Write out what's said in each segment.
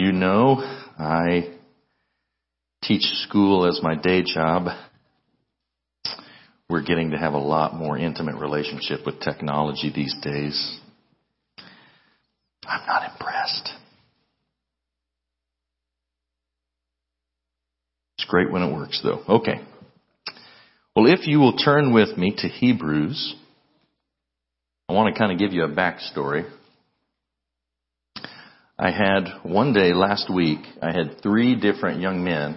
you know, I teach school as my day job. We're getting to have a lot more intimate relationship with technology these days. I'm not impressed. It's great when it works though. Okay. Well, if you will turn with me to Hebrews, I want to kind of give you a backstory. I had one day last week, I had three different young men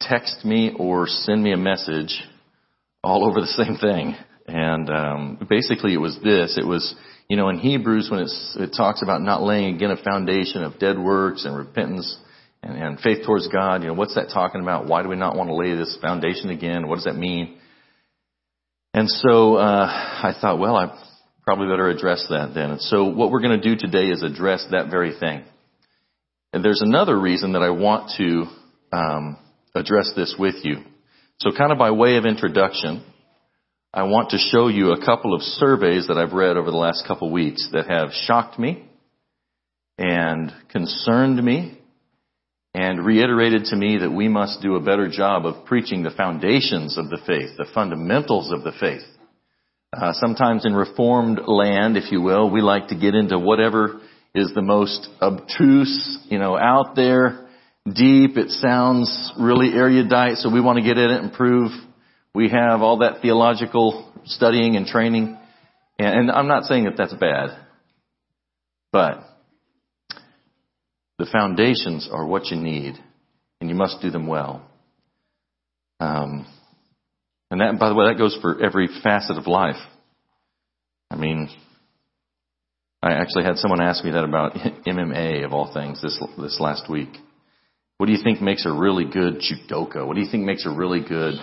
text me or send me a message all over the same thing. And um, basically, it was this: it was you know in Hebrews when it talks about not laying again a foundation of dead works and repentance and, and faith towards God. You know what's that talking about? Why do we not want to lay this foundation again? What does that mean? And so uh, I thought, well, I probably better address that then. And so what we're going to do today is address that very thing. And there's another reason that I want to um, address this with you. So kind of by way of introduction, I want to show you a couple of surveys that I've read over the last couple of weeks that have shocked me and concerned me and reiterated to me that we must do a better job of preaching the foundations of the faith, the fundamentals of the faith. Uh, sometimes in reformed land, if you will, we like to get into whatever is the most obtuse, you know, out there, deep. It sounds really erudite, so we want to get in it and prove we have all that theological studying and training. And, and I'm not saying that that's bad, but the foundations are what you need, and you must do them well. Um, and that, by the way, that goes for every facet of life. I mean, I actually had someone ask me that about MMA of all things this this last week. What do you think makes a really good judoka? What do you think makes a really good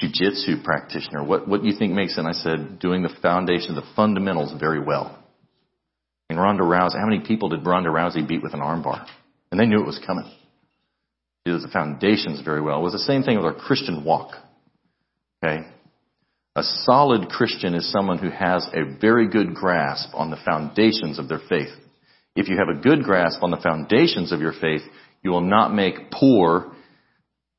jujitsu practitioner? What what do you think makes? And I said, doing the foundation, the fundamentals very well. And Ronda Rousey, how many people did Ronda Rousey beat with an armbar? And they knew it was coming. She does the foundations very well. It was the same thing with our Christian walk. Okay? A solid Christian is someone who has a very good grasp on the foundations of their faith. If you have a good grasp on the foundations of your faith, you will not make poor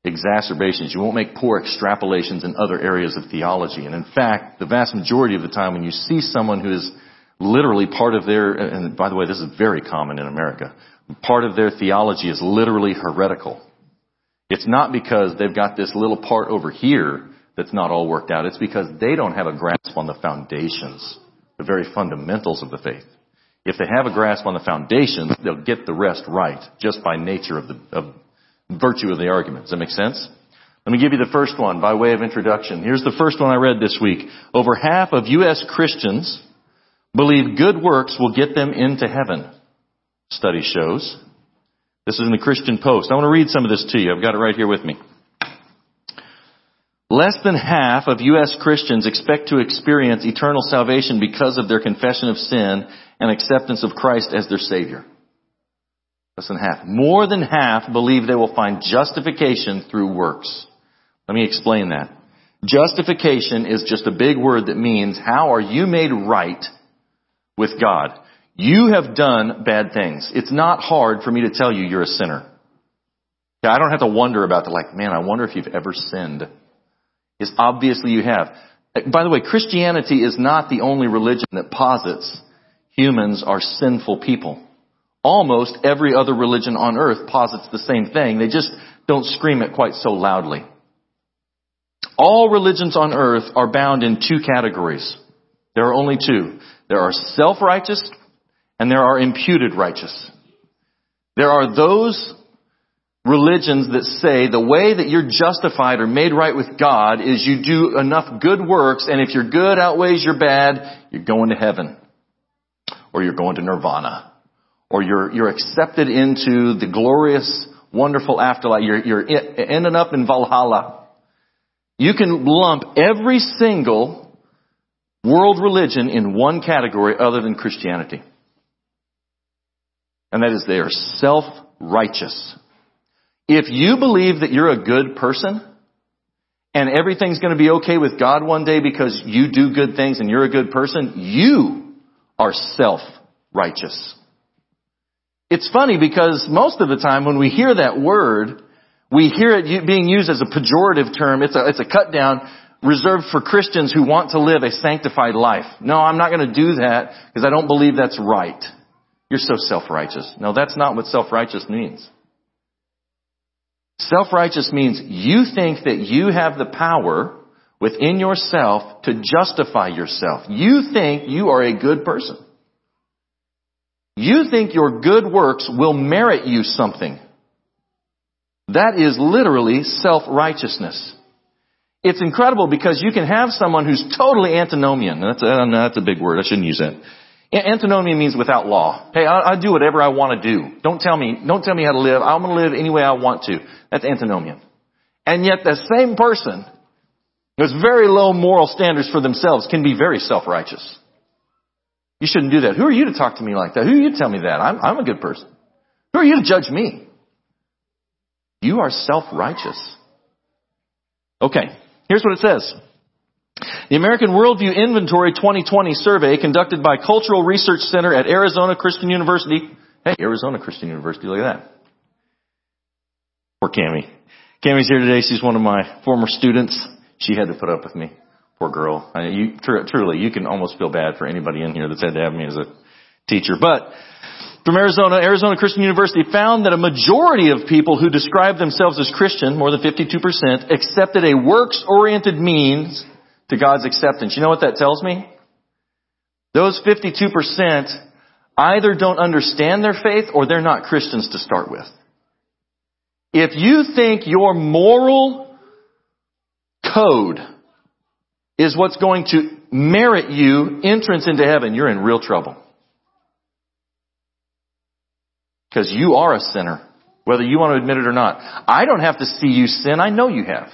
exacerbations. You won't make poor extrapolations in other areas of theology. And in fact, the vast majority of the time when you see someone who is literally part of their, and by the way, this is very common in America, part of their theology is literally heretical. It's not because they've got this little part over here that's not all worked out. It's because they don't have a grasp on the foundations, the very fundamentals of the faith. If they have a grasp on the foundations, they'll get the rest right just by nature of the of virtue of the argument. Does that make sense? Let me give you the first one by way of introduction. Here's the first one I read this week. Over half of U.S. Christians believe good works will get them into heaven. Study shows. This is in the Christian Post. I want to read some of this to you. I've got it right here with me. Less than half of U.S. Christians expect to experience eternal salvation because of their confession of sin and acceptance of Christ as their Savior. Less than half. More than half believe they will find justification through works. Let me explain that. Justification is just a big word that means how are you made right with God? You have done bad things. It's not hard for me to tell you you're a sinner. I don't have to wonder about the like, man, I wonder if you've ever sinned is obviously you have. Eh, by the way, Christianity is not the only religion that posits humans are sinful people. Almost every other religion on earth posits the same thing. They just don't scream it quite so loudly. All religions on earth are bound in two categories. There are only two. There are self-righteous and there are imputed righteous. There are those religions that say the way that you're justified or made right with God is you do enough good works and if your good outweighs your bad, you're going to heaven. Or you're going to nirvana. Or you're, you're accepted into the glorious, wonderful afterlife. You're, you're ending up in Valhalla. You can lump every single world religion in one category other than Christianity. And that is they are self-righteous. If you believe that you're a good person and everything's going to be okay with God one day because you do good things and you're a good person, you are self-righteous. It's funny because most of the time when we hear that word, we hear it being used as a pejorative term. It's a, it's a cut down reserved for Christians who want to live a sanctified life. No, I'm not going to do that because I don't believe that's right. You're so self-righteous. No, that's not what self-righteous means. Self-righteous means you think that you have the power within yourself to justify yourself. You think you are a good person. You think your good works will merit you something. That is literally self-righteousness. It's incredible because you can have someone who's totally antinomian. That's a, that's a big word. I shouldn't use that. Antinomian means without law. Hey, I, I do whatever I want to do. Don't tell me, don't tell me how to live. I'm going to live any way I want to. That's antinomian. And yet the same person who has very low moral standards for themselves can be very self-righteous. You shouldn't do that. Who are you to talk to me like that? Who are you to tell me that? I'm, I'm a good person. Who are you to judge me? You are self-righteous. Okay, here's what it says. The American Worldview Inventory 2020 survey conducted by Cultural Research Center at Arizona Christian University. Hey, Arizona Christian University, look at that. Poor Cami. Cami's here today. She's one of my former students. She had to put up with me. Poor girl. I you, tr- truly, you can almost feel bad for anybody in here that's had to have me as a teacher. But from Arizona, Arizona Christian University found that a majority of people who describe themselves as Christian, more than 52%, accepted a works-oriented means to God's acceptance. You know what that tells me? Those 52% either don't understand their faith or they're not Christians to start with. If you think your moral code is what's going to merit you entrance into heaven, you're in real trouble. Because you are a sinner, whether you want to admit it or not. I don't have to see you sin, I know you have.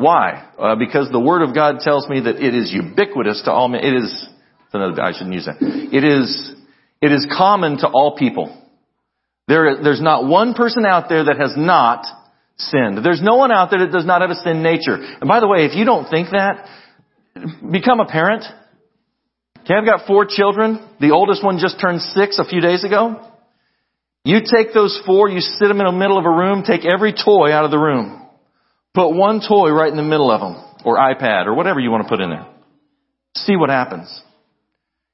Why? Uh, because the Word of God tells me that it is ubiquitous to all men. It is, I shouldn't use that. It is, it is common to all people. There, there's not one person out there that has not sinned. There's no one out there that does not have a sin nature. And by the way, if you don't think that, become a parent. Okay, I've got four children. The oldest one just turned six a few days ago. You take those four, you sit them in the middle of a room, take every toy out of the room. Put one toy right in the middle of them, or iPad, or whatever you want to put in there. See what happens.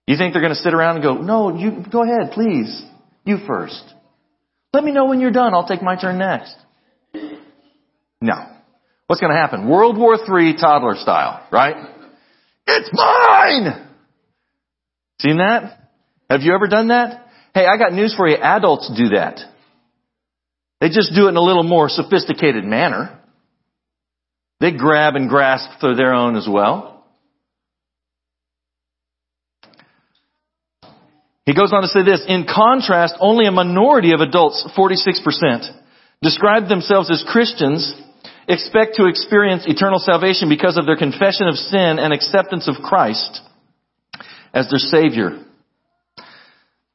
You think they're going to sit around and go, no, you, go ahead, please. You first. Let me know when you're done. I'll take my turn next. No. What's going to happen? World War III toddler style, right? It's mine! Seen that? Have you ever done that? Hey, I got news for you. Adults do that. They just do it in a little more sophisticated manner. They grab and grasp for their own as well. He goes on to say this, in contrast, only a minority of adults, 46%, describe themselves as Christians, expect to experience eternal salvation because of their confession of sin and acceptance of Christ as their Savior.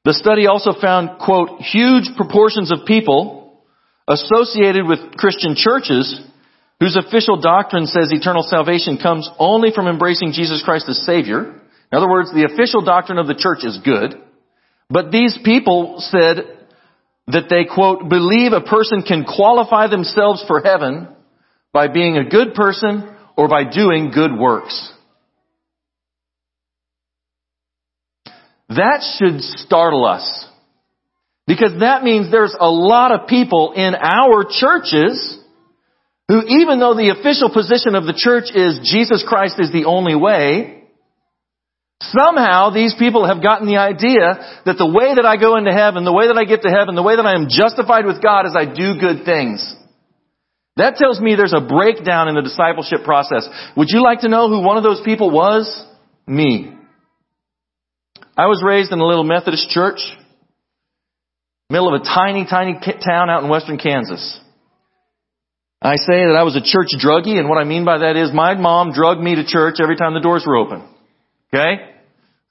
The study also found, quote, huge proportions of people associated with Christian churches whose official doctrine says eternal salvation comes only from embracing Jesus Christ as Savior. In other words, the official doctrine of the church is good. But these people said that they, quote, believe a person can qualify themselves for heaven by being a good person or by doing good works. That should startle us. Because that means there's a lot of people in our churches who even though the official position of the church is Jesus Christ is the only way, somehow these people have gotten the idea that the way that I go into heaven, the way that I get to heaven, the way that I am justified with God is I do good things. That tells me there's a breakdown in the discipleship process. Would you like to know who one of those people was? Me. I was raised in a little Methodist church, middle of a tiny, tiny town out in western Kansas. I say that I was a church druggie, and what I mean by that is my mom drugged me to church every time the doors were open. Okay?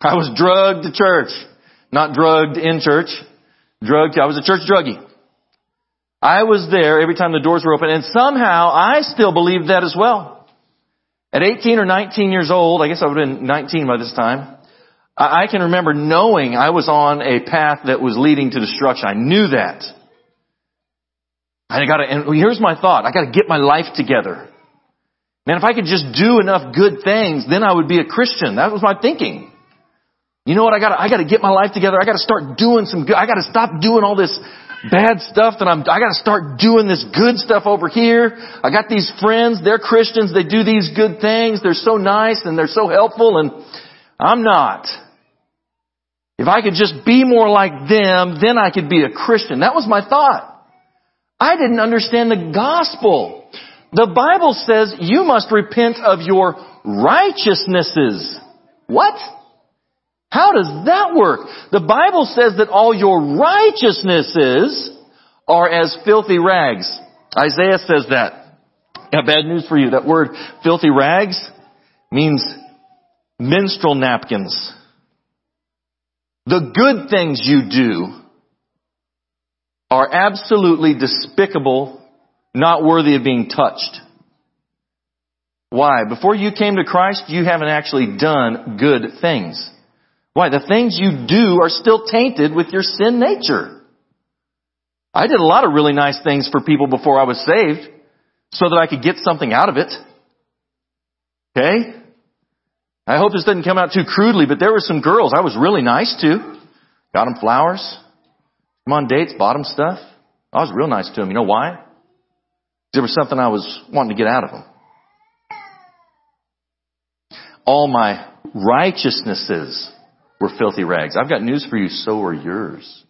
I was drugged to church. Not drugged in church. Drugged, I was a church druggie. I was there every time the doors were open, and somehow I still believed that as well. At 18 or 19 years old, I guess I would have been 19 by this time, I, I can remember knowing I was on a path that was leading to destruction. I knew that. I gotta, and here's my thought. I gotta get my life together. Man, if I could just do enough good things, then I would be a Christian. That was my thinking. You know what? I gotta, I gotta get my life together. I gotta start doing some good. I gotta stop doing all this bad stuff that I'm, I gotta start doing this good stuff over here. I got these friends, they're Christians, they do these good things, they're so nice and they're so helpful and I'm not. If I could just be more like them, then I could be a Christian. That was my thought. I didn't understand the gospel. The Bible says you must repent of your righteousnesses. What? How does that work? The Bible says that all your righteousnesses are as filthy rags. Isaiah says that. Bad news for you. That word filthy rags means menstrual napkins. The good things you do are absolutely despicable, not worthy of being touched. Why? Before you came to Christ, you haven't actually done good things. Why? The things you do are still tainted with your sin nature. I did a lot of really nice things for people before I was saved so that I could get something out of it. Okay? I hope this doesn't come out too crudely, but there were some girls I was really nice to. Got them flowers. Come on dates, bought them stuff. I was real nice to him. You know why? There was something I was wanting to get out of him. All my righteousnesses were filthy rags. I've got news for you, so are yours.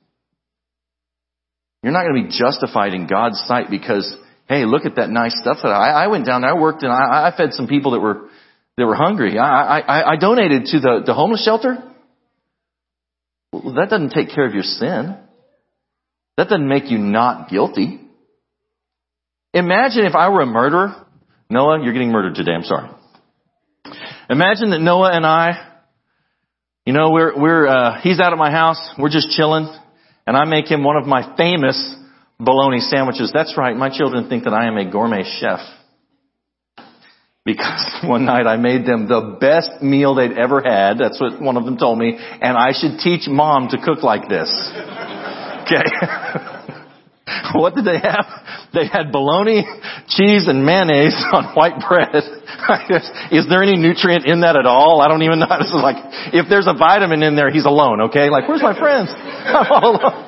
You're not going to be justified in God's sight because, hey, look at that nice stuff that I, I went down there, I worked and I, I fed some people that were, that were hungry. I, I, I donated to the, the homeless shelter. Well, that doesn't take care of your sin. That doesn't make you not guilty. Imagine if I were a murderer. Noah, you're getting murdered today. I'm sorry. Imagine that Noah and I you know, we're, we're, uh, he's out at my house. We're just chilling. And I make him one of my famous bologna sandwiches. That's right. My children think that I am a gourmet chef. Because one night I made them the best meal they'd ever had. That's what one of them told me. And I should teach mom to cook like this. Okay. what did they have? They had bologna, cheese, and mayonnaise on white bread. Is there any nutrient in that at all? I don't even know. This is like, if there's a vitamin in there, he's alone, okay? Like, where's my friends? I'm all alone.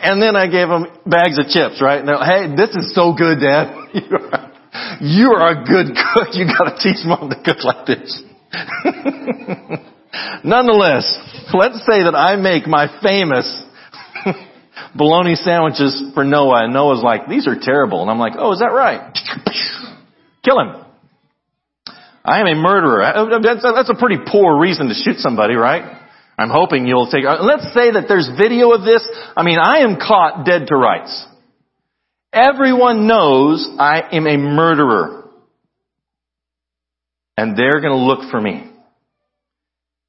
and then I gave him bags of chips, right? And hey, this is so good, Dad. You are a good cook. You gotta teach mom to cook like this. Nonetheless, let's say that I make my famous bologna sandwiches for Noah, and Noah's like, these are terrible. And I'm like, oh, is that right? Kill him. I am a murderer. Uh, uh, uh, that's a, pretty poor reason to shoot somebody, right? I'm hoping you'll take, uh, let's say that there's video of this. I mean, I am caught dead to rights. Everyone knows I am a murderer. And they're gonna look for me.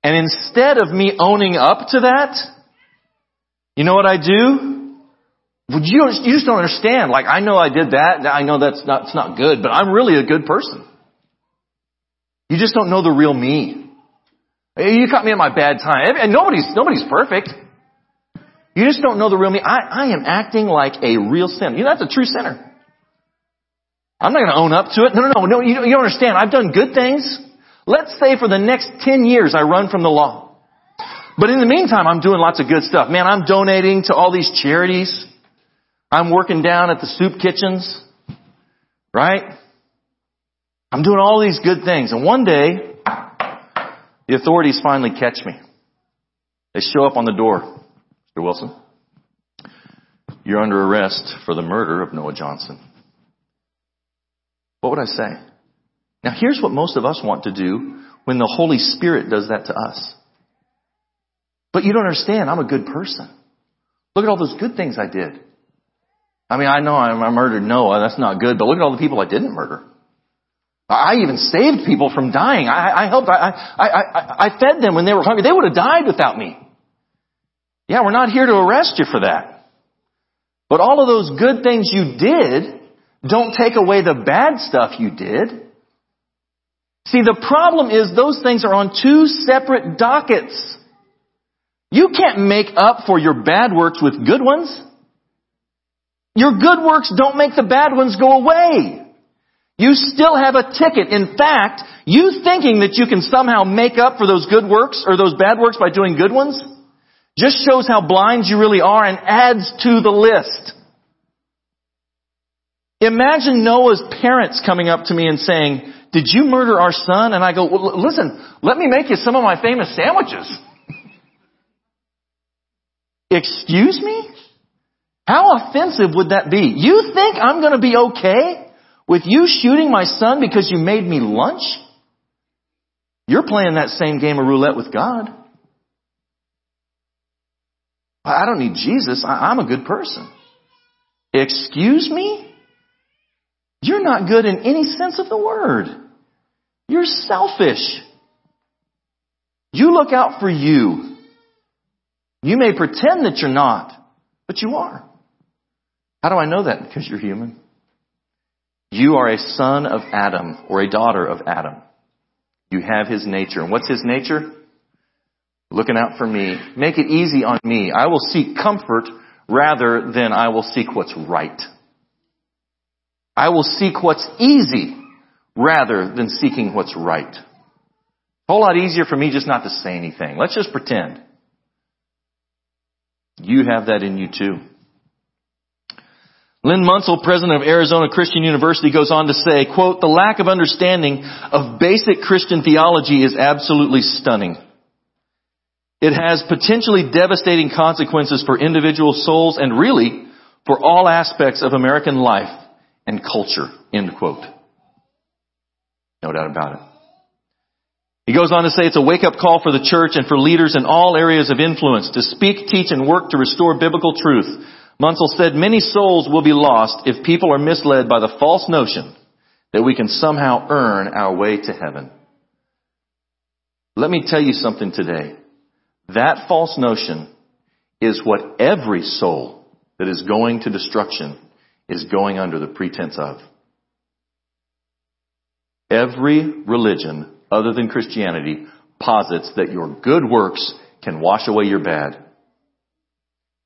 And instead of me owning up to that, you know what I do? Would you, you just don't understand. Like, I know I did that. I know that's not, it's not good, but I'm really a good person. You just don't know the real me. You caught me at my bad time. And nobody's, nobody's perfect. You just don't know the real me. I, I am acting like a real sinner. You know, that's a true sinner. I'm not going to own up to it. No, no, no, no. You you don't understand. I've done good things. Let's say for the next 10 years I run from the law. But in the meantime, I'm doing lots of good stuff. Man, I'm donating to all these charities. I'm working down at the soup kitchens. Right? I'm doing all these good things. And one day, the authorities finally catch me. They show up on the door. Mr. Wilson, you're under arrest for the murder of Noah Johnson. What would I say? Now here's what most of us want to do when the Holy Spirit does that to us. But you don't understand, I'm a good person. Look at all those good things I did. I mean, I know I murdered Noah, that's not good, but look at all the people I didn't murder. I even saved people from dying. I, I helped, I, I, I, I fed them when they were hungry. They would have died without me. Yeah, we're not here to arrest you for that. But all of those good things you did don't take away the bad stuff you did. See, the problem is those things are on two separate dockets. You can't make up for your bad works with good ones. Your good works don't make the bad ones go away. You still have a ticket. In fact, you thinking that you can somehow make up for those good works or those bad works by doing good ones just shows how blind you really are and adds to the list. Imagine Noah's parents coming up to me and saying, did you murder our son? And I go, well, listen, let me make you some of my famous sandwiches. Excuse me? How offensive would that be? You think I'm going to be okay with you shooting my son because you made me lunch? You're playing that same game of roulette with God. I don't need Jesus. I'm a good person. Excuse me? You're not good in any sense of the word. You're selfish. You look out for you. You may pretend that you're not, but you are. How do I know that? Because you're human. You are a son of Adam or a daughter of Adam. You have his nature. And what's his nature? Looking out for me. Make it easy on me. I will seek comfort rather than I will seek what's right. I will seek what's easy rather than seeking what's right. A whole lot easier for me just not to say anything. Let's just pretend. You have that in you too. Len Munsil, president of Arizona Christian University, goes on to say, quote, the lack of understanding of basic Christian theology is absolutely stunning. It has potentially devastating consequences for individual souls and really for all aspects of American life and culture, end quote. No doubt about it. He goes on to say it's a wake up call for the church and for leaders in all areas of influence to speak, teach, and work to restore biblical truth Munsil said many souls will be lost if people are misled by the false notion that we can somehow earn our way to heaven. Let me tell you something today. That false notion is what every soul that is going to destruction is going under the pretense of. Every religion other than Christianity posits that your good works can wash away your bad.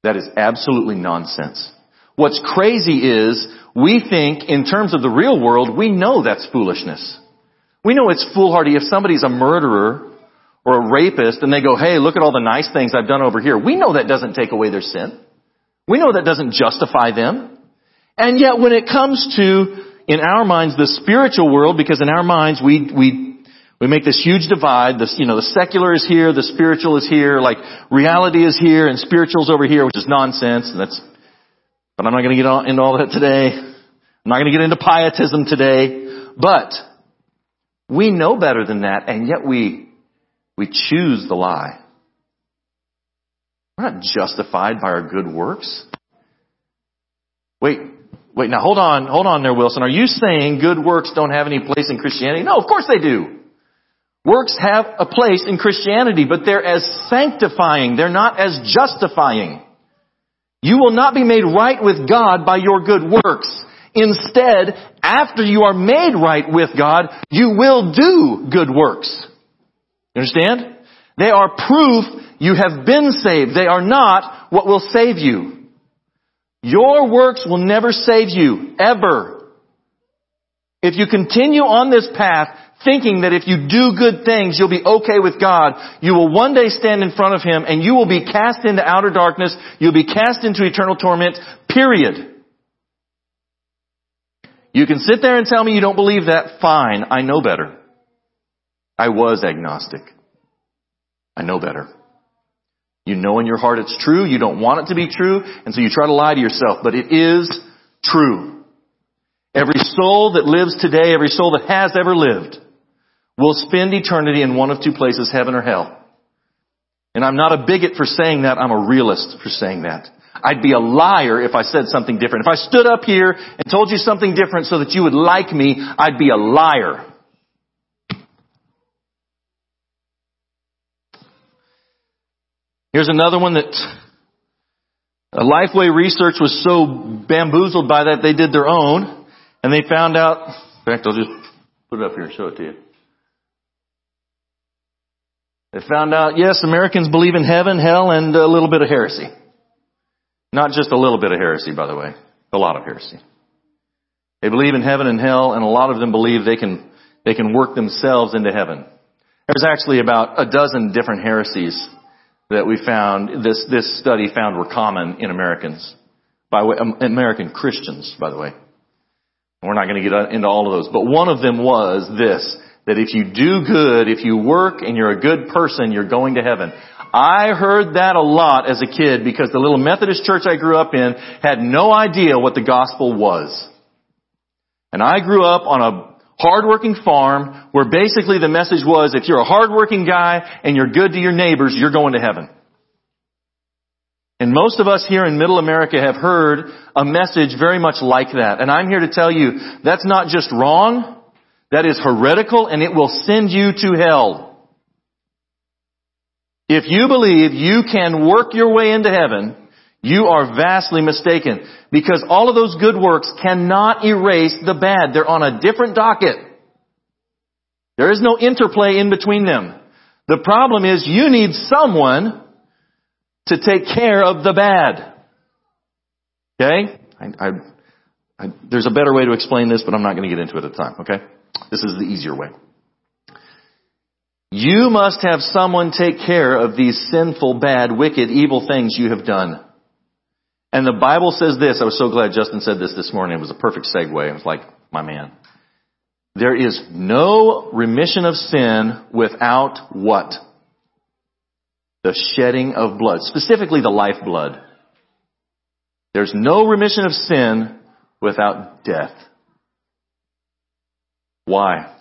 That is absolutely nonsense. What's crazy is we think in terms of the real world, we know that's foolishness. We know it's foolhardy if somebody's a murderer or a rapist and they go, hey, look at all the nice things I've done over here. We know that doesn't take away their sin. We know that doesn't justify them. And yet when it comes to, in our minds, the spiritual world, because in our minds we, we we make this huge divide. You know, the secular is here, the spiritual is here, like reality is here and spiritual's over here, which is nonsense. And that's, but I'm not going to get into all that today. I'm not going to get into pietism today. But we know better than that, and yet we we choose the lie. We're not justified by our good works. Wait, wait, now hold on, hold on there, Wilson. Are you saying good works don't have any place in Christianity? No, of course they do. Works have a place in Christianity, but they're as sanctifying. They're not as justifying. You will not be made right with God by your good works. Instead, after you are made right with God, you will do good works. You understand? They are proof you have been saved. They are not what will save you. Your works will never save you, ever. If you continue on this path, thinking that if you do good things, you'll be okay with God. You will one day stand in front of Him and you will be cast into outer darkness. You'll be cast into eternal torment, period. You can sit there and tell me you don't believe that. Fine. I know better. I was agnostic. I know better. You know in your heart it's true. You don't want it to be true. And so you try to lie to yourself, but it is true. Every soul that lives today, every soul that has ever lived, will spend eternity in one of two places, heaven or hell. And I'm not a bigot for saying that, I'm a realist for saying that. I'd be a liar if I said something different. If I stood up here and told you something different so that you would like me, I'd be a liar. Here's another one that uh, Lifeway Research was so bamboozled by that they did their own and they found out, in fact, I'll just put it up here and show it to you. They found out, yes, Americans believe in heaven, hell, and a little bit of heresy. Not just a little bit of heresy, by the way. A lot of heresy. They believe in heaven and hell, and a lot of them believe they can, they can work themselves into heaven. There's actually about a dozen different heresies that we found, this, this study found were common in Americans. By way, um, American Christians, by the way. We're not going to get into all of those, but one of them was this, that if you do good, if you work and you're a good person, you're going to heaven. I heard that a lot as a kid because the little Methodist church I grew up in had no idea what the gospel was. And I grew up on a hardworking farm where basically the message was if you're a hardworking guy and you're good to your neighbors, you're going to heaven. And most of us here in middle America have heard a message very much like that. And I'm here to tell you that's not just wrong, that is heretical and it will send you to hell. If you believe you can work your way into heaven, you are vastly mistaken because all of those good works cannot erase the bad. They're on a different docket. There is no interplay in between them. The problem is you need someone to take care of the bad. Okay? I, I, I, there's a better way to explain this, but I'm not going to get into it at the time. Okay? This is the easier way. You must have someone take care of these sinful, bad, wicked, evil things you have done. And the Bible says this. I was so glad Justin said this this morning. It was a perfect segue. It was like, my man. There is no remission of sin without what? The shedding of blood. Specifically the lifeblood. There's no remission of sin without death. Why?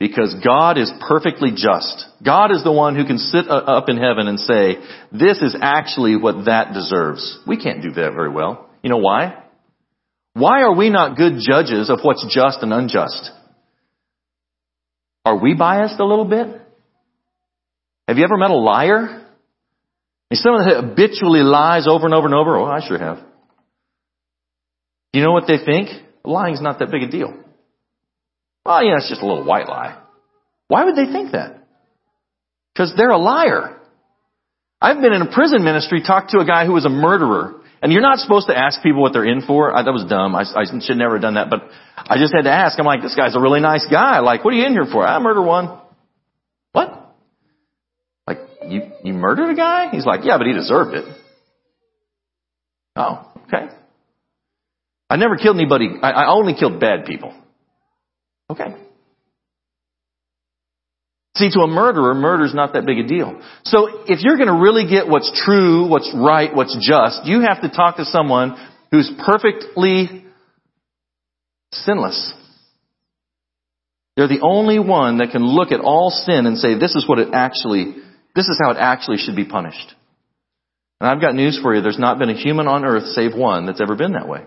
Because God is perfectly just. God is the one who can sit up in heaven and say, this is actually what that deserves. We can't do that very well. You know why? Why are we not good judges of what's just and unjust? Are we biased a little bit? Have you ever met a liar? someone that habitually lies over and over and over. Oh, I sure have. You know what they think? Lying's not that big a deal. Well, yeah, it's just a little white lie. Why would they think that? Because they're a liar. I've been in a prison ministry, talked to a guy who was a murderer. And you're not supposed to ask people what they're in for. I, that was dumb. I, I should never have done that. But I just had to ask. I'm like, this guy's a really nice guy. Like, what are you in here for? I murder one. What? Like, you, you murdered a guy? He's like, yeah, but he deserved it. Oh, okay. I never killed anybody. I, I only killed bad people. Okay. See, to a murderer, murder's not that big a deal. So if you're going to really get what's true, what's right, what's just, you have to talk to someone who's perfectly sinless. They're the only one that can look at all sin and say, this is what it actually, this is how it actually should be punished. And I've got news for you. There's not been a human on earth save one that's ever been that way.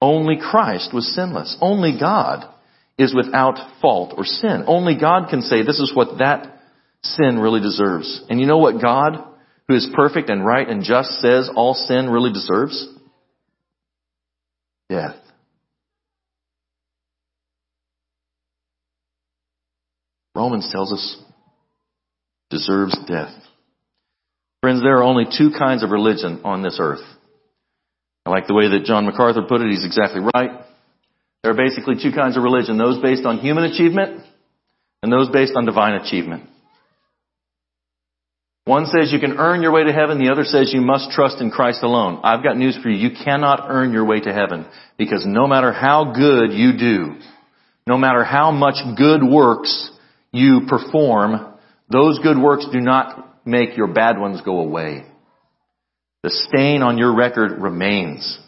Only Christ was sinless. Only God is without fault or sin. Only God can say this is what that sin really deserves. And you know what God, who is perfect and right and just, says all sin really deserves? Death. Romans tells us deserves death. Friends, there are only two kinds of religion on this earth. I like the way that John MacArthur put it. He's exactly right. There are basically two kinds of religion. Those based on human achievement and those based on divine achievement. One says you can earn your way to heaven. The other says you must trust in Christ alone. I've got news for you. You cannot earn your way to heaven because no matter how good you do, no matter how much good works you perform, those good works do not make your bad ones go away. The stain on your record remains.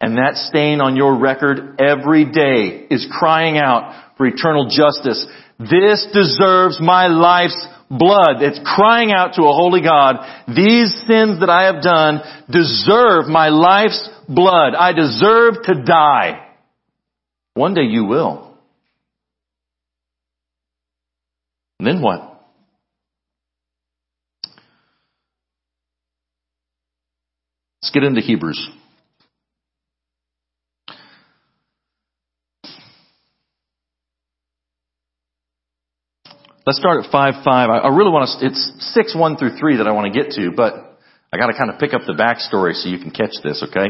And that stain on your record every day is crying out for eternal justice. This deserves my life's blood. It's crying out to a holy God. These sins that I have done deserve my life's blood. I deserve to die. One day you will. And then what? Let's get into Hebrews. let's start at 5 5. I, really want to, it's 6 1 through 3 that I want to get to, but I got to kind of pick up the backstory so you can catch this, okay?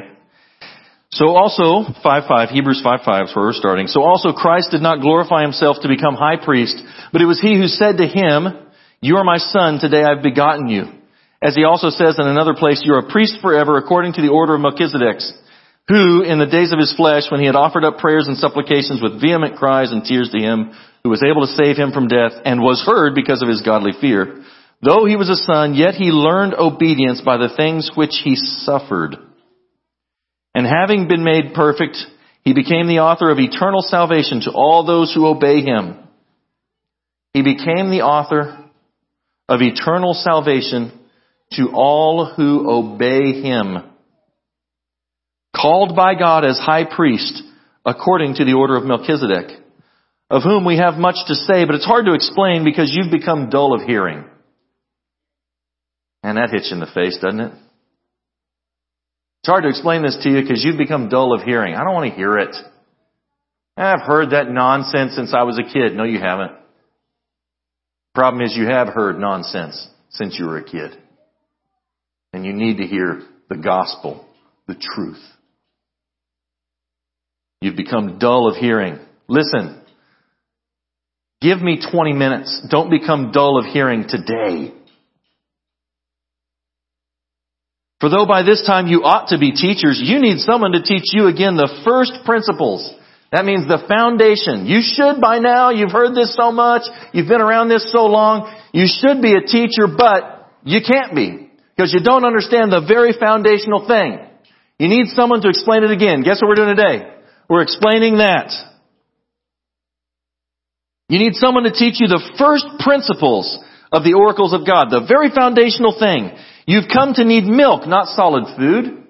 So also, 5 5, Hebrews 5 5 is where we're starting. So also Christ did not glorify himself to become high priest, but it was he who said to him, You are my son, today I've begotten you. As he also says in another place, You are a priest forever according to the order of Melchizedek, who in the days of his flesh, when he had offered up prayers and supplications with vehement cries and tears to him, who was able to save him from death and was heard because of his godly fear, though he was a son, yet he learned obedience by the things which he suffered. And having been made perfect, he became the author of eternal salvation to all those who obey him. He became the author of eternal salvation to all who obey him. Called by God as high priest according to the order of Melchizedek, of whom we have much to say, but it's hard to explain because you've become dull of hearing. And that hits you in the face, doesn't it? It's hard to explain this to you because you've become dull of hearing. I don't want to hear it. I've heard that nonsense since I was a kid. No, you haven't. Problem is you have heard nonsense since you were a kid. And you need to hear the gospel, the truth. You've become dull of hearing. Listen. Give me 20 minutes. Don't become dull of hearing today. For though by this time you ought to be teachers, you need someone to teach you again the first principles. That means the foundation. You should by now, you've heard this so much, you've been around this so long, you should be a teacher, but you can't be. Because you don't understand the very foundational thing. You need someone to explain it again. Guess what we're doing today? We're explaining that. You need someone to teach you the first principles of the oracles of God, the very foundational thing. You've come to need milk, not solid food.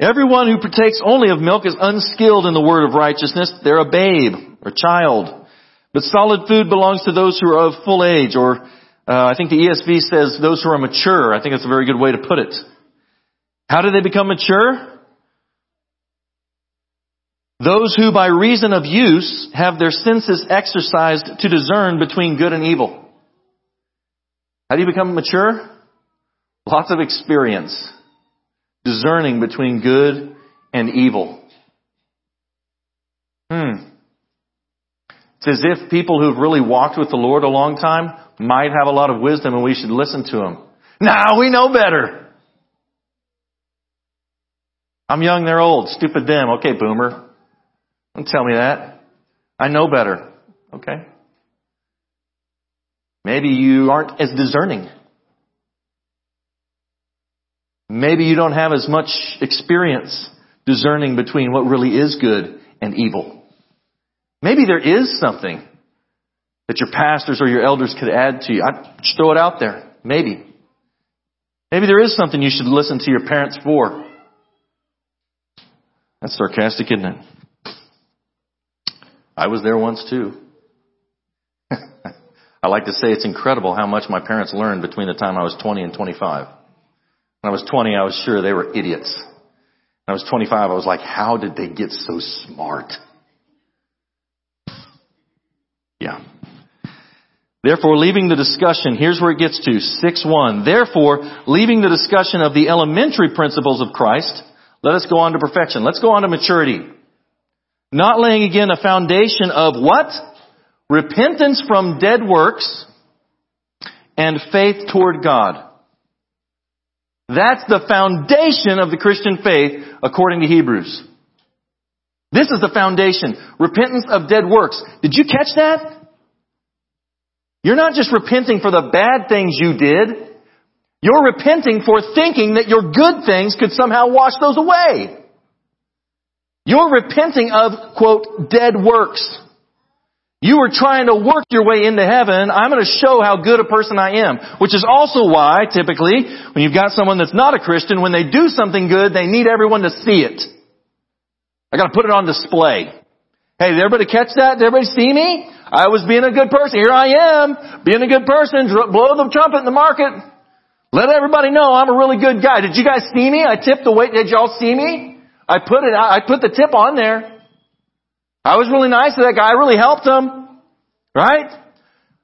Everyone who partakes only of milk is unskilled in the word of righteousness. They're a babe or child. But solid food belongs to those who are of full age, or uh, I think the ESV says those who are mature. I think that's a very good way to put it. How do they become mature? Those who by reason of use have their senses exercised to discern between good and evil. How do you become mature? Lots of experience. Discerning between good and evil. Hmm. It's as if people who've really walked with the Lord a long time might have a lot of wisdom and we should listen to them. Now we know better. I'm young, they're old. Stupid them. Okay, boomer. Don't tell me that. I know better. Okay. Maybe you aren't as discerning. Maybe you don't have as much experience discerning between what really is good and evil. Maybe there is something that your pastors or your elders could add to you. I just throw it out there. Maybe. Maybe there is something you should listen to your parents for. That's sarcastic, isn't it? I was there once too. I like to say it's incredible how much my parents learned between the time I was 20 and 25. When I was 20, I was sure they were idiots. When I was 25, I was like, how did they get so smart? Yeah. Therefore, leaving the discussion, here's where it gets to, 6-1. Therefore, leaving the discussion of the elementary principles of Christ, let us go on to perfection. Let's go on to maturity. Not laying again a foundation of what? repentance from dead works, and faith toward God. That's the foundation of the Christian faith according to Hebrews. This is the foundation. Repentance of dead works. Did you catch that? You're not just repenting for the bad things you did. You're repenting for thinking that your good things could somehow wash those away. You're repenting of, quote, dead works. You were trying to work your way into heaven. I'm going to show how good a person I am. Which is also why, typically, when you've got someone that's not a Christian, when they do something good, they need everyone to see it. I gotta put it on display. Hey, did everybody catch that? Did everybody see me? I was being a good person. Here I am, being a good person, blow the trumpet in the market. Let everybody know I'm a really good guy. Did you guys see me? I tipped the weight. Did y'all see me? I put it, I put the tip on there. I was really nice to that guy. I really helped him. Right?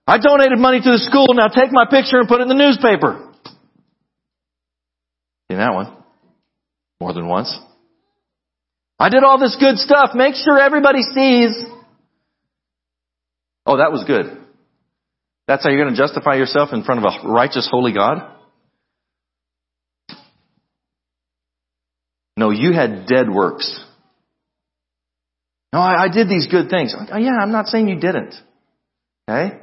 I donated money to the school, now take my picture and put it in the newspaper. In that one? More than once. I did all this good stuff. Make sure everybody sees. Oh, that was good. That's how you're going to justify yourself in front of a righteous, holy God? No, you had dead works. No, I, I did these good things. Oh, yeah, I'm not saying you didn't. Okay?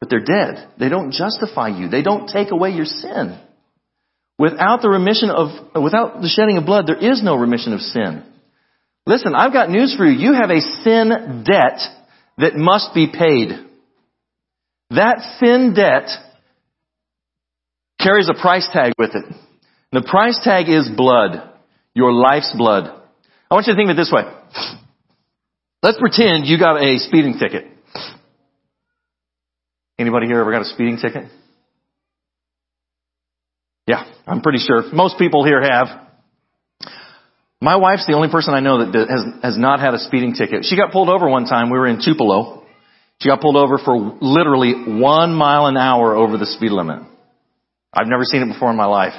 But they're dead. They don't justify you. They don't take away your sin. Without the remission of, without the shedding of blood, there is no remission of sin. Listen, I've got news for you. You have a sin debt that must be paid. That sin debt carries a price tag with it. The price tag is blood. Your life's blood. I want you to think of it this way. Let's pretend you got a speeding ticket. Anybody here ever got a speeding ticket? Yeah, I'm pretty sure. Most people here have. My wife's the only person I know that has, has not had a speeding ticket. She got pulled over one time. We were in Tupelo. She got pulled over for literally one mile an hour over the speed limit. I've never seen it before in my life.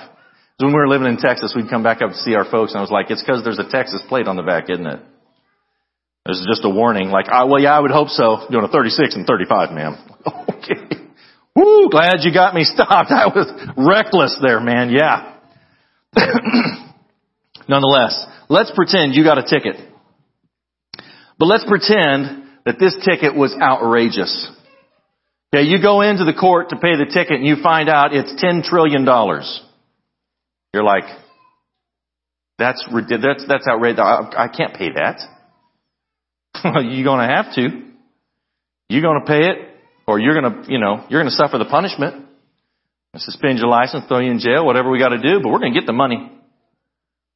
When we were living in Texas, we'd come back up to see our folks and I was like, it's because there's a Texas plate on the back, isn't it? This is just a warning, like, oh, well, yeah, I would hope so. Doing a 36 and 35, ma'am. okay. Woo, glad you got me stopped. I was reckless there, man. Yeah. Nonetheless, let's pretend you got a ticket. But let's pretend that this ticket was outrageous. Okay, you go into the court to pay the ticket and you find out it's $10 trillion. You're like, that's, that's, that's outrageous. I, I can't pay that. you're going to have to. You're going to pay it, or you're going to, you know, you're to suffer the punishment. Suspend your license, throw you in jail, whatever we got to do, but we're going to get the money.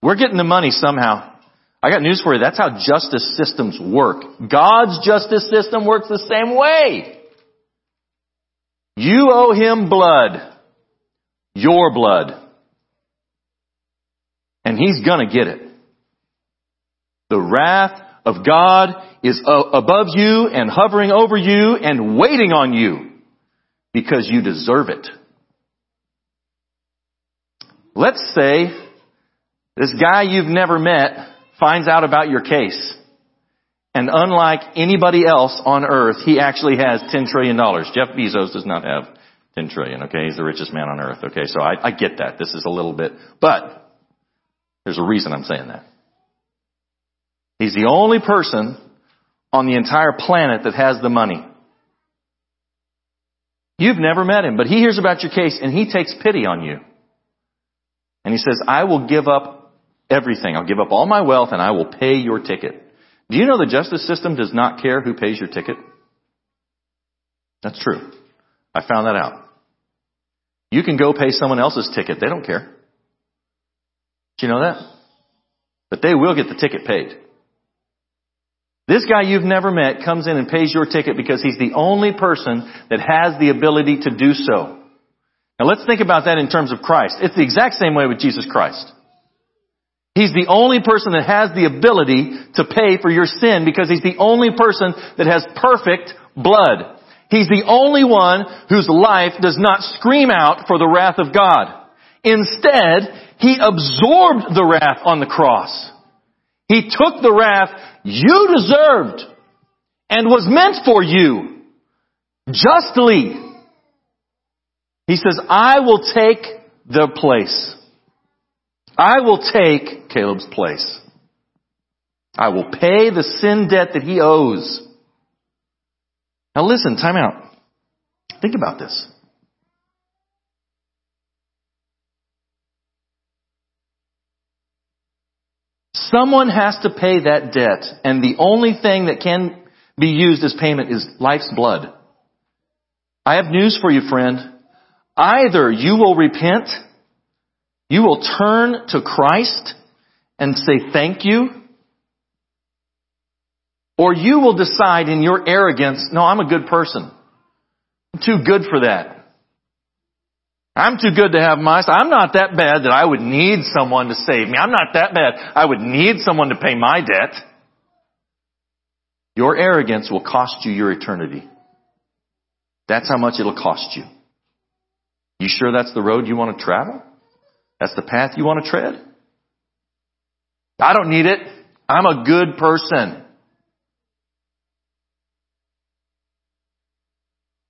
We're getting the money somehow. I got news for you. That's how justice systems work. God's justice system works the same way. You owe him blood. Your blood. And he's gonna get it. The wrath of God is uh, above you and hovering over you and waiting on you because you deserve it. Let's say this guy you've never met finds out about your case. And unlike anybody else on earth, he actually has $10 trillion. Jeff Bezos does not have 10 trillion, okay? He's the richest man on earth, okay? So I, I get that. This is a little bit, but there's a reason I'm saying that. He's the only person on the entire planet that has the money. You've never met him, but he hears about your case and he takes pity on you. And he says, I will give up everything. I'll give up all my wealth and I will pay your ticket. Do you know the justice system does not care who pays your ticket? That's true. I found that out. You can go pay someone else's ticket. They don't care. Do you know that? But they will get the ticket paid. This guy you've never met comes in and pays your ticket because he's the only person that has the ability to do so. Now let's think about that in terms of Christ. It's the exact same way with Jesus Christ. He's the only person that has the ability to pay for your sin because he's the only person that has perfect blood. He's the only one whose life does not scream out for the wrath of God. Instead, he absorbed the wrath on the cross. He took the wrath you deserved and was meant for you justly. He says, I will take the place. I will take Caleb's place. I will pay the sin debt that he owes. Now listen, time out. Think about this. Someone has to pay that debt, and the only thing that can be used as payment is life's blood. I have news for you, friend. Either you will repent, you will turn to Christ and say thank you, or you will decide in your arrogance, no, I'm a good person. I'm too good for that. I'm too good to have my, I'm not that bad that I would need someone to save me. I'm not that bad. I would need someone to pay my debt. Your arrogance will cost you your eternity. That's how much it'll cost you. You sure that's the road you want to travel? That's the path you want to tread? I don't need it. I'm a good person.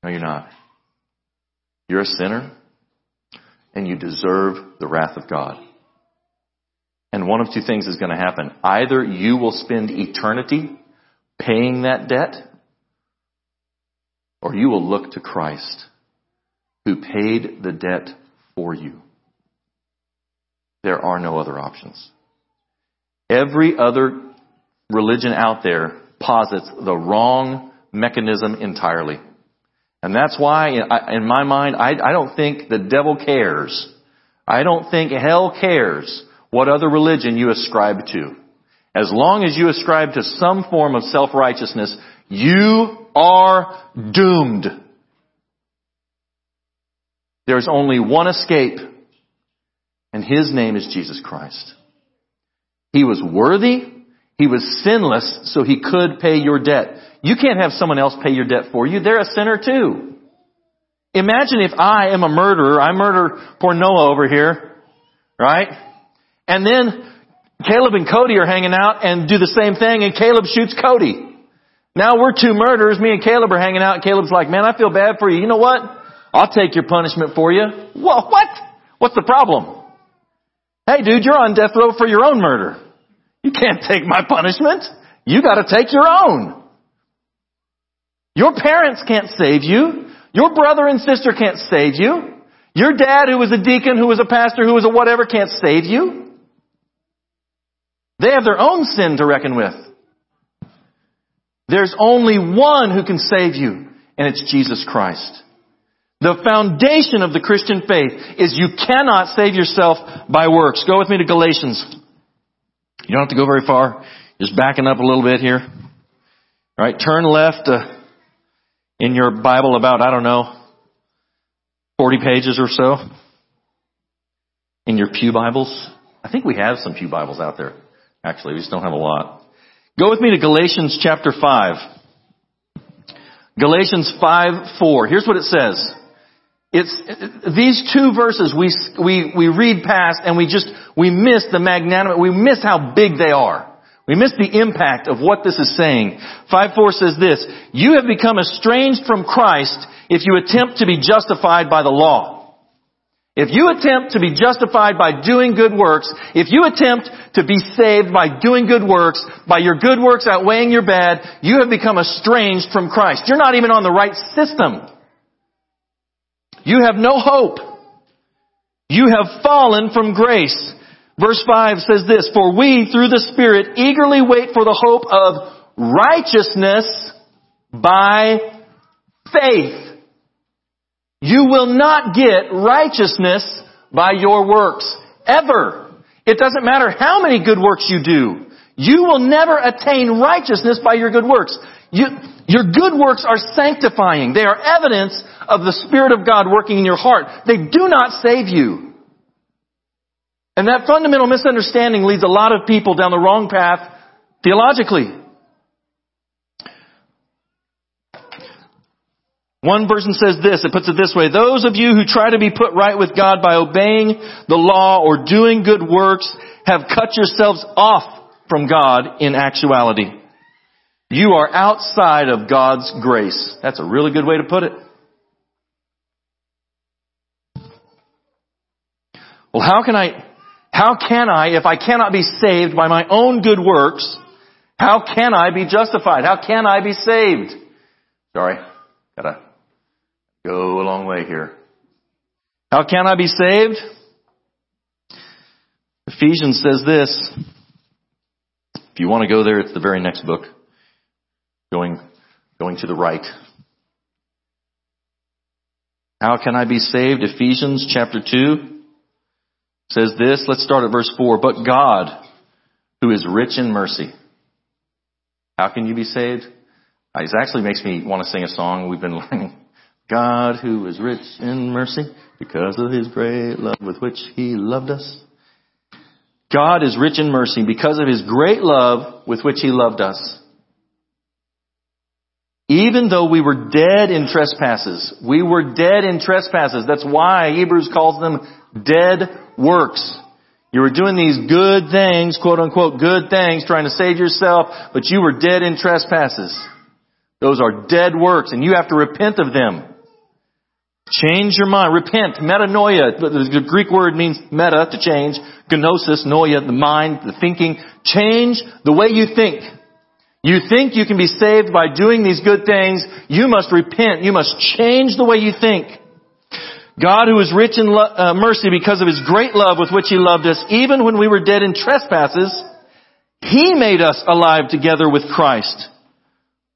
No, you're not. You're a sinner and you deserve the wrath of God. And one of two things is going to happen. Either you will spend eternity paying that debt, or you will look to Christ who paid the debt for you. There are no other options. Every other religion out there posits the wrong mechanism entirely. And that's why, in my mind, I, don't think the devil cares. I don't think hell cares what other religion you ascribe to. As long as you ascribe to some form of self-righteousness, you are doomed. There's only one escape, and his name is Jesus Christ. He was worthy, he was sinless, so he could pay your debt. You can't have someone else pay your debt for you. They're a sinner too. Imagine if I am a murderer, I murder poor Noah over here, right? And then Caleb and Cody are hanging out and do the same thing and Caleb shoots Cody. Now we're two murderers, me and Caleb are hanging out Caleb's like, man, I feel bad for you. You know what? I'll take your punishment for you. What? What's the problem? Hey dude, you're on death row for your own murder. You can't take my punishment. You gotta take your own. Your parents can't save you. Your brother and sister can't save you. Your dad who was a deacon, who was a pastor, who was a whatever can't save you. They have their own sin to reckon with. There's only one who can save you, and it's Jesus Christ. The foundation of the Christian faith is you cannot save yourself by works. Go with me to Galatians. You don't have to go very far. Just backing up a little bit here. All right, turn left uh, in your Bible about, I don't know, 40 pages or so. In your Pew Bibles. I think we have some Pew Bibles out there. Actually, we just don't have a lot. Go with me to Galatians chapter 5. Galatians 5, 4. Here's what it says. It's, these two verses we, we, we read past and we just, we miss the magnanimous, we miss how big they are. We miss the impact of what this is saying. 5-4 says this, You have become estranged from Christ if you attempt to be justified by the law. If you attempt to be justified by doing good works, if you attempt to be saved by doing good works, by your good works outweighing your bad, you have become estranged from Christ. You're not even on the right system. You have no hope. You have fallen from grace. Verse 5 says this, For we, through the Spirit, eagerly wait for the hope of righteousness by faith. You will not get righteousness by your works. Ever. It doesn't matter how many good works you do. You will never attain righteousness by your good works. You, your good works are sanctifying. They are evidence of the Spirit of God working in your heart. They do not save you. And that fundamental misunderstanding leads a lot of people down the wrong path theologically. One person says this, it puts it this way, those of you who try to be put right with God by obeying the law or doing good works have cut yourselves off from God in actuality. You are outside of God's grace. That's a really good way to put it. Well, how can I, how can I, if I cannot be saved by my own good works, how can I be justified? How can I be saved? Sorry, gotta Go a long way here. How can I be saved? Ephesians says this. If you want to go there, it's the very next book. Going, going to the right. How can I be saved? Ephesians chapter 2 says this. Let's start at verse 4. But God, who is rich in mercy. How can you be saved? Uh, it actually makes me want to sing a song we've been learning. God who is rich in mercy because of his great love with which he loved us. God is rich in mercy because of his great love with which he loved us. Even though we were dead in trespasses. We were dead in trespasses. That's why Hebrews calls them dead works. You were doing these good things, quote unquote, good things, trying to save yourself, but you were dead in trespasses. Those are dead works, and you have to repent of them. Change your mind. Repent. Metanoia. The Greek word means meta, to change. Gnosis, noia, the mind, the thinking. Change the way you think. You think you can be saved by doing these good things. You must repent. You must change the way you think. God who is rich in lo- uh, mercy because of his great love with which he loved us, even when we were dead in trespasses, he made us alive together with Christ.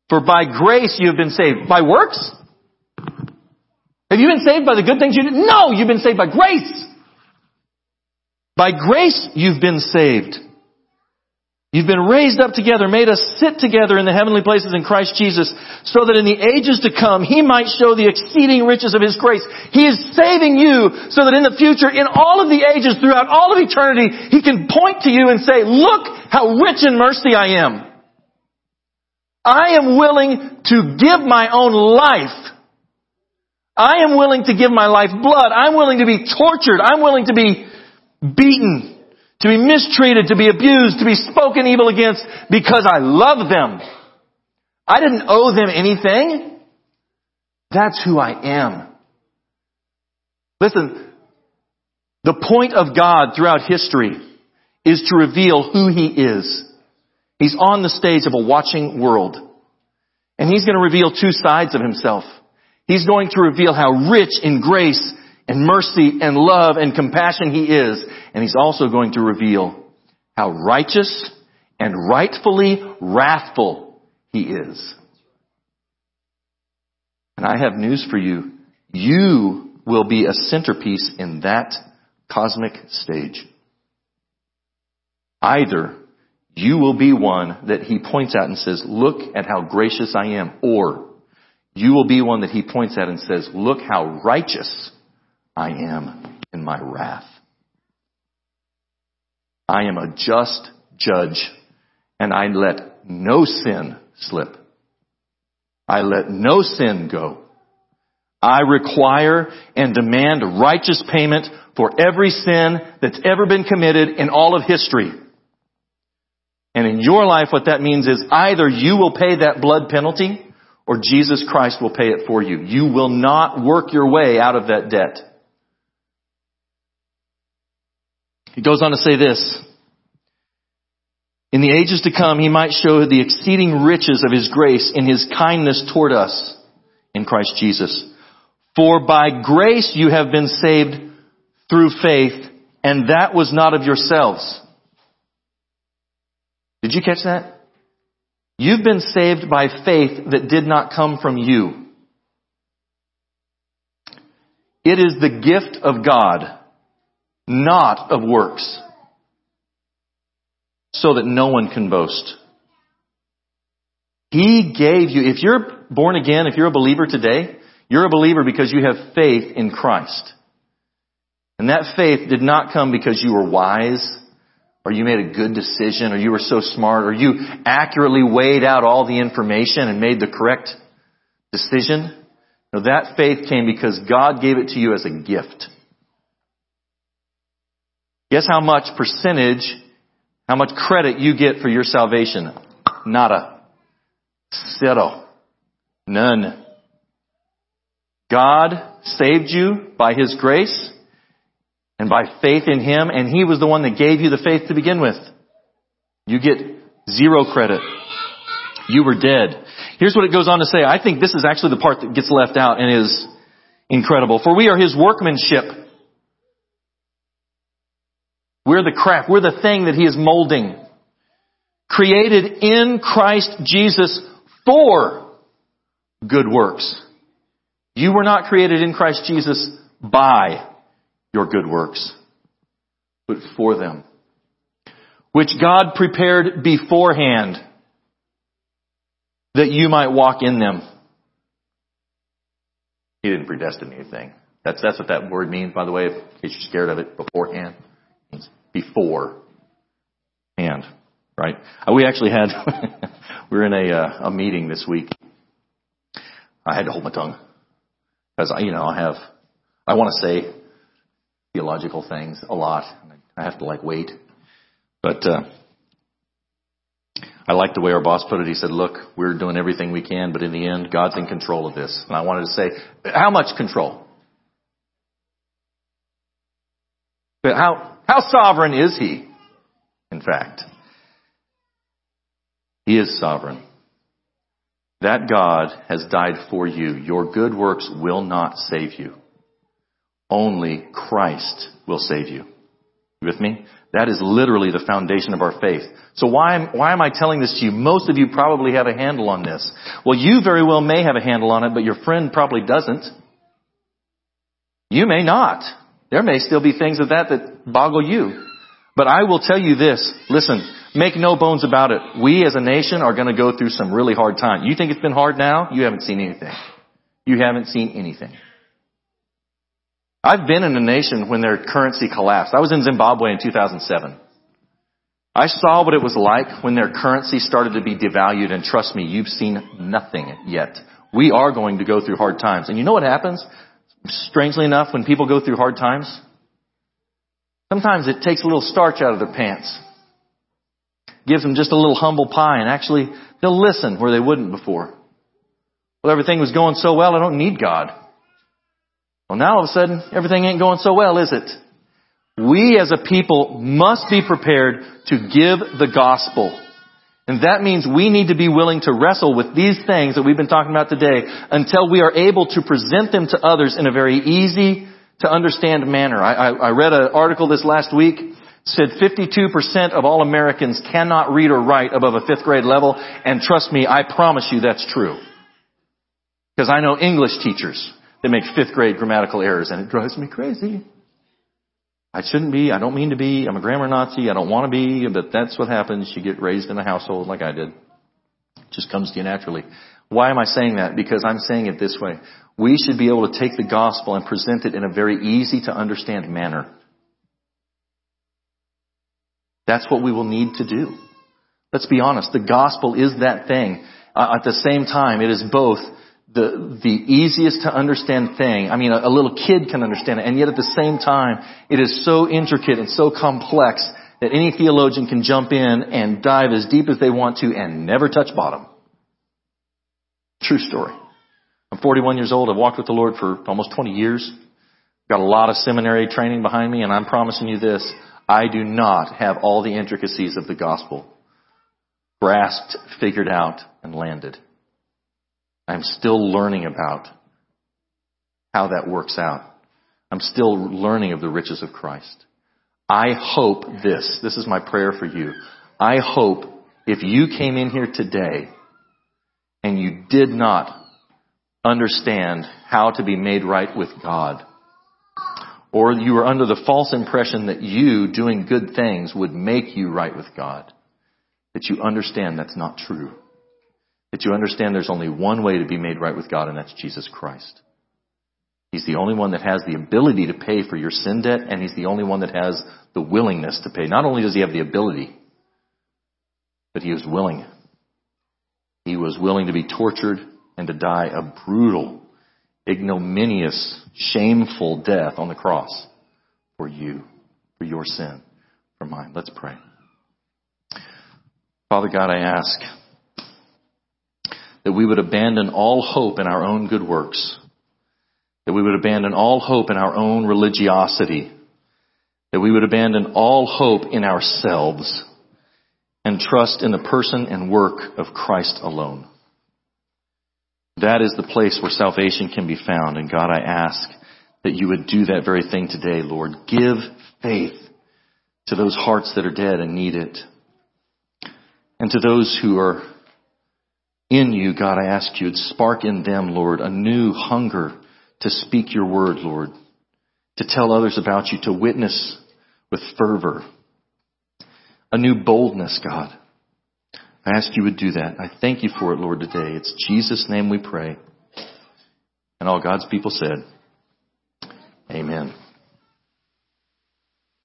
For by grace you have been saved. By works? Have you been saved by the good things you did? No, you've been saved by grace. By grace you've been saved. You've been raised up together, made us sit together in the heavenly places in Christ Jesus, so that in the ages to come, He might show the exceeding riches of His grace. He is saving you so that in the future, in all of the ages, throughout all of eternity, He can point to you and say, look how rich in mercy I am. I am willing to give my own life. I am willing to give my life blood. I'm willing to be tortured. I'm willing to be beaten to be mistreated, to be abused, to be spoken evil against because I love them. I didn't owe them anything. That's who I am. Listen, the point of God throughout history is to reveal who He is. He's on the stage of a watching world. And He's going to reveal two sides of Himself. He's going to reveal how rich in grace and mercy and love and compassion He is. And He's also going to reveal how righteous and rightfully wrathful He is. And I have news for you. You will be a centerpiece in that cosmic stage. Either you will be one that he points out and says, look at how gracious I am, or you will be one that he points at and says, look how righteous I am in my wrath. I am a just judge and I let no sin slip. I let no sin go. I require and demand righteous payment for every sin that's ever been committed in all of history. And in your life, what that means is either you will pay that blood penalty or Jesus Christ will pay it for you. You will not work your way out of that debt. He goes on to say this. In the ages to come, he might show the exceeding riches of his grace in his kindness toward us in Christ Jesus. For by grace you have been saved through faith, and that was not of yourselves. Did you catch that? You've been saved by faith that did not come from you. It is the gift of God not of works, so that no one can boast. He gave you, if you're born again, if you're a believer today, you're a believer because you have faith in Christ. And that faith did not come because you were wise, or you made a good decision, or you were so smart, or you accurately weighed out all the information and made the correct decision. No, that faith came because God gave it to you as a gift. Guess how much percentage, how much credit you get for your salvation? Nada. Zero. None. God saved you by His grace and by faith in Him, and He was the one that gave you the faith to begin with. You get zero credit. You were dead. Here's what it goes on to say. I think this is actually the part that gets left out and is incredible. For we are His workmanship we're the craft. We're the thing that He is molding. Created in Christ Jesus for good works. You were not created in Christ Jesus by your good works, but for them. Which God prepared beforehand that you might walk in them. He didn't predestine anything. That's, that's what that word means, by the way, case you're scared of it beforehand before hand, right? Uh, we actually had, we were in a, uh, a meeting this week I had to hold my tongue because I, you know I have I want to say theological things a lot. I have to like wait, but uh, I like the way our boss put it. He said, "Look, we're doing everything we can, but in the end, God's in control of this." And I wanted to say, "How much control?" But how how sovereign is He? In fact, He is sovereign. That God has died for you. Your good works will not save you. Only Christ will save you. You with me? That is literally the foundation of our faith. So why am, why am I telling this to you? Most of you probably have a handle on this. Well, you very well may have a handle on it, but your friend probably doesn't. You may not. There may still be things of that that boggle you. But I will tell you this. Listen, make no bones about it. We as a nation are going to go through some really hard time. You think it's been hard now? You haven't seen anything. You haven't seen anything. I've been in a nation when their currency collapsed. I was in Zimbabwe in 2007. I saw what it was like when their currency started to be devalued and trust me, you've seen nothing yet. We are going to go through hard times. And you know what happens? Strangely enough, when people go through hard times, sometimes it takes a little starch out of their pants. Gives them just a little humble pie and actually they'll listen where they wouldn't before. Well, everything was going so well, I don't need God. Well, now all of a sudden, everything ain't going so well, is it? We as a people must be prepared to give the gospel. And that means we need to be willing to wrestle with these things that we've been talking about today until we are able to present them to others in a very easy to understand manner. I, I, I read an article this last week said 52% of all Americans cannot read or write above a fifth grade level. And trust me, I promise you that's true. Because I know English teachers that make fifth grade grammatical errors and it drives me crazy. I shouldn't be. I don't mean to be. I'm a grammar Nazi. I don't want to be, but that's what happens. You get raised in a household like I did. It just comes to you naturally. Why am I saying that? Because I'm saying it this way. We should be able to take the gospel and present it in a very easy to understand manner. That's what we will need to do. Let's be honest. The gospel is that thing. Uh, at the same time, it is both the, the easiest to understand thing. I mean, a, a little kid can understand it, and yet at the same time, it is so intricate and so complex that any theologian can jump in and dive as deep as they want to and never touch bottom. True story. I'm 41 years old. I've walked with the Lord for almost 20 years. Got a lot of seminary training behind me, and I'm promising you this. I do not have all the intricacies of the gospel grasped, figured out, and landed. I'm still learning about how that works out. I'm still learning of the riches of Christ. I hope this, this is my prayer for you. I hope if you came in here today and you did not understand how to be made right with God, or you were under the false impression that you doing good things would make you right with God, that you understand that's not true. That you understand there's only one way to be made right with God, and that's Jesus Christ. He's the only one that has the ability to pay for your sin debt, and He's the only one that has the willingness to pay. Not only does He have the ability, but He was willing. He was willing to be tortured and to die a brutal, ignominious, shameful death on the cross for you, for your sin, for mine. Let's pray. Father God, I ask that we would abandon all hope in our own good works, that we would abandon all hope in our own religiosity, that we would abandon all hope in ourselves and trust in the person and work of Christ alone. That is the place where salvation can be found. And God, I ask that you would do that very thing today, Lord. Give faith to those hearts that are dead and need it. And to those who are in you, God, I ask you to spark in them, Lord, a new hunger to speak your word, Lord, to tell others about you, to witness with fervor, a new boldness, God. I ask you would do that. I thank you for it, Lord, today. It's Jesus' name we pray. And all God's people said,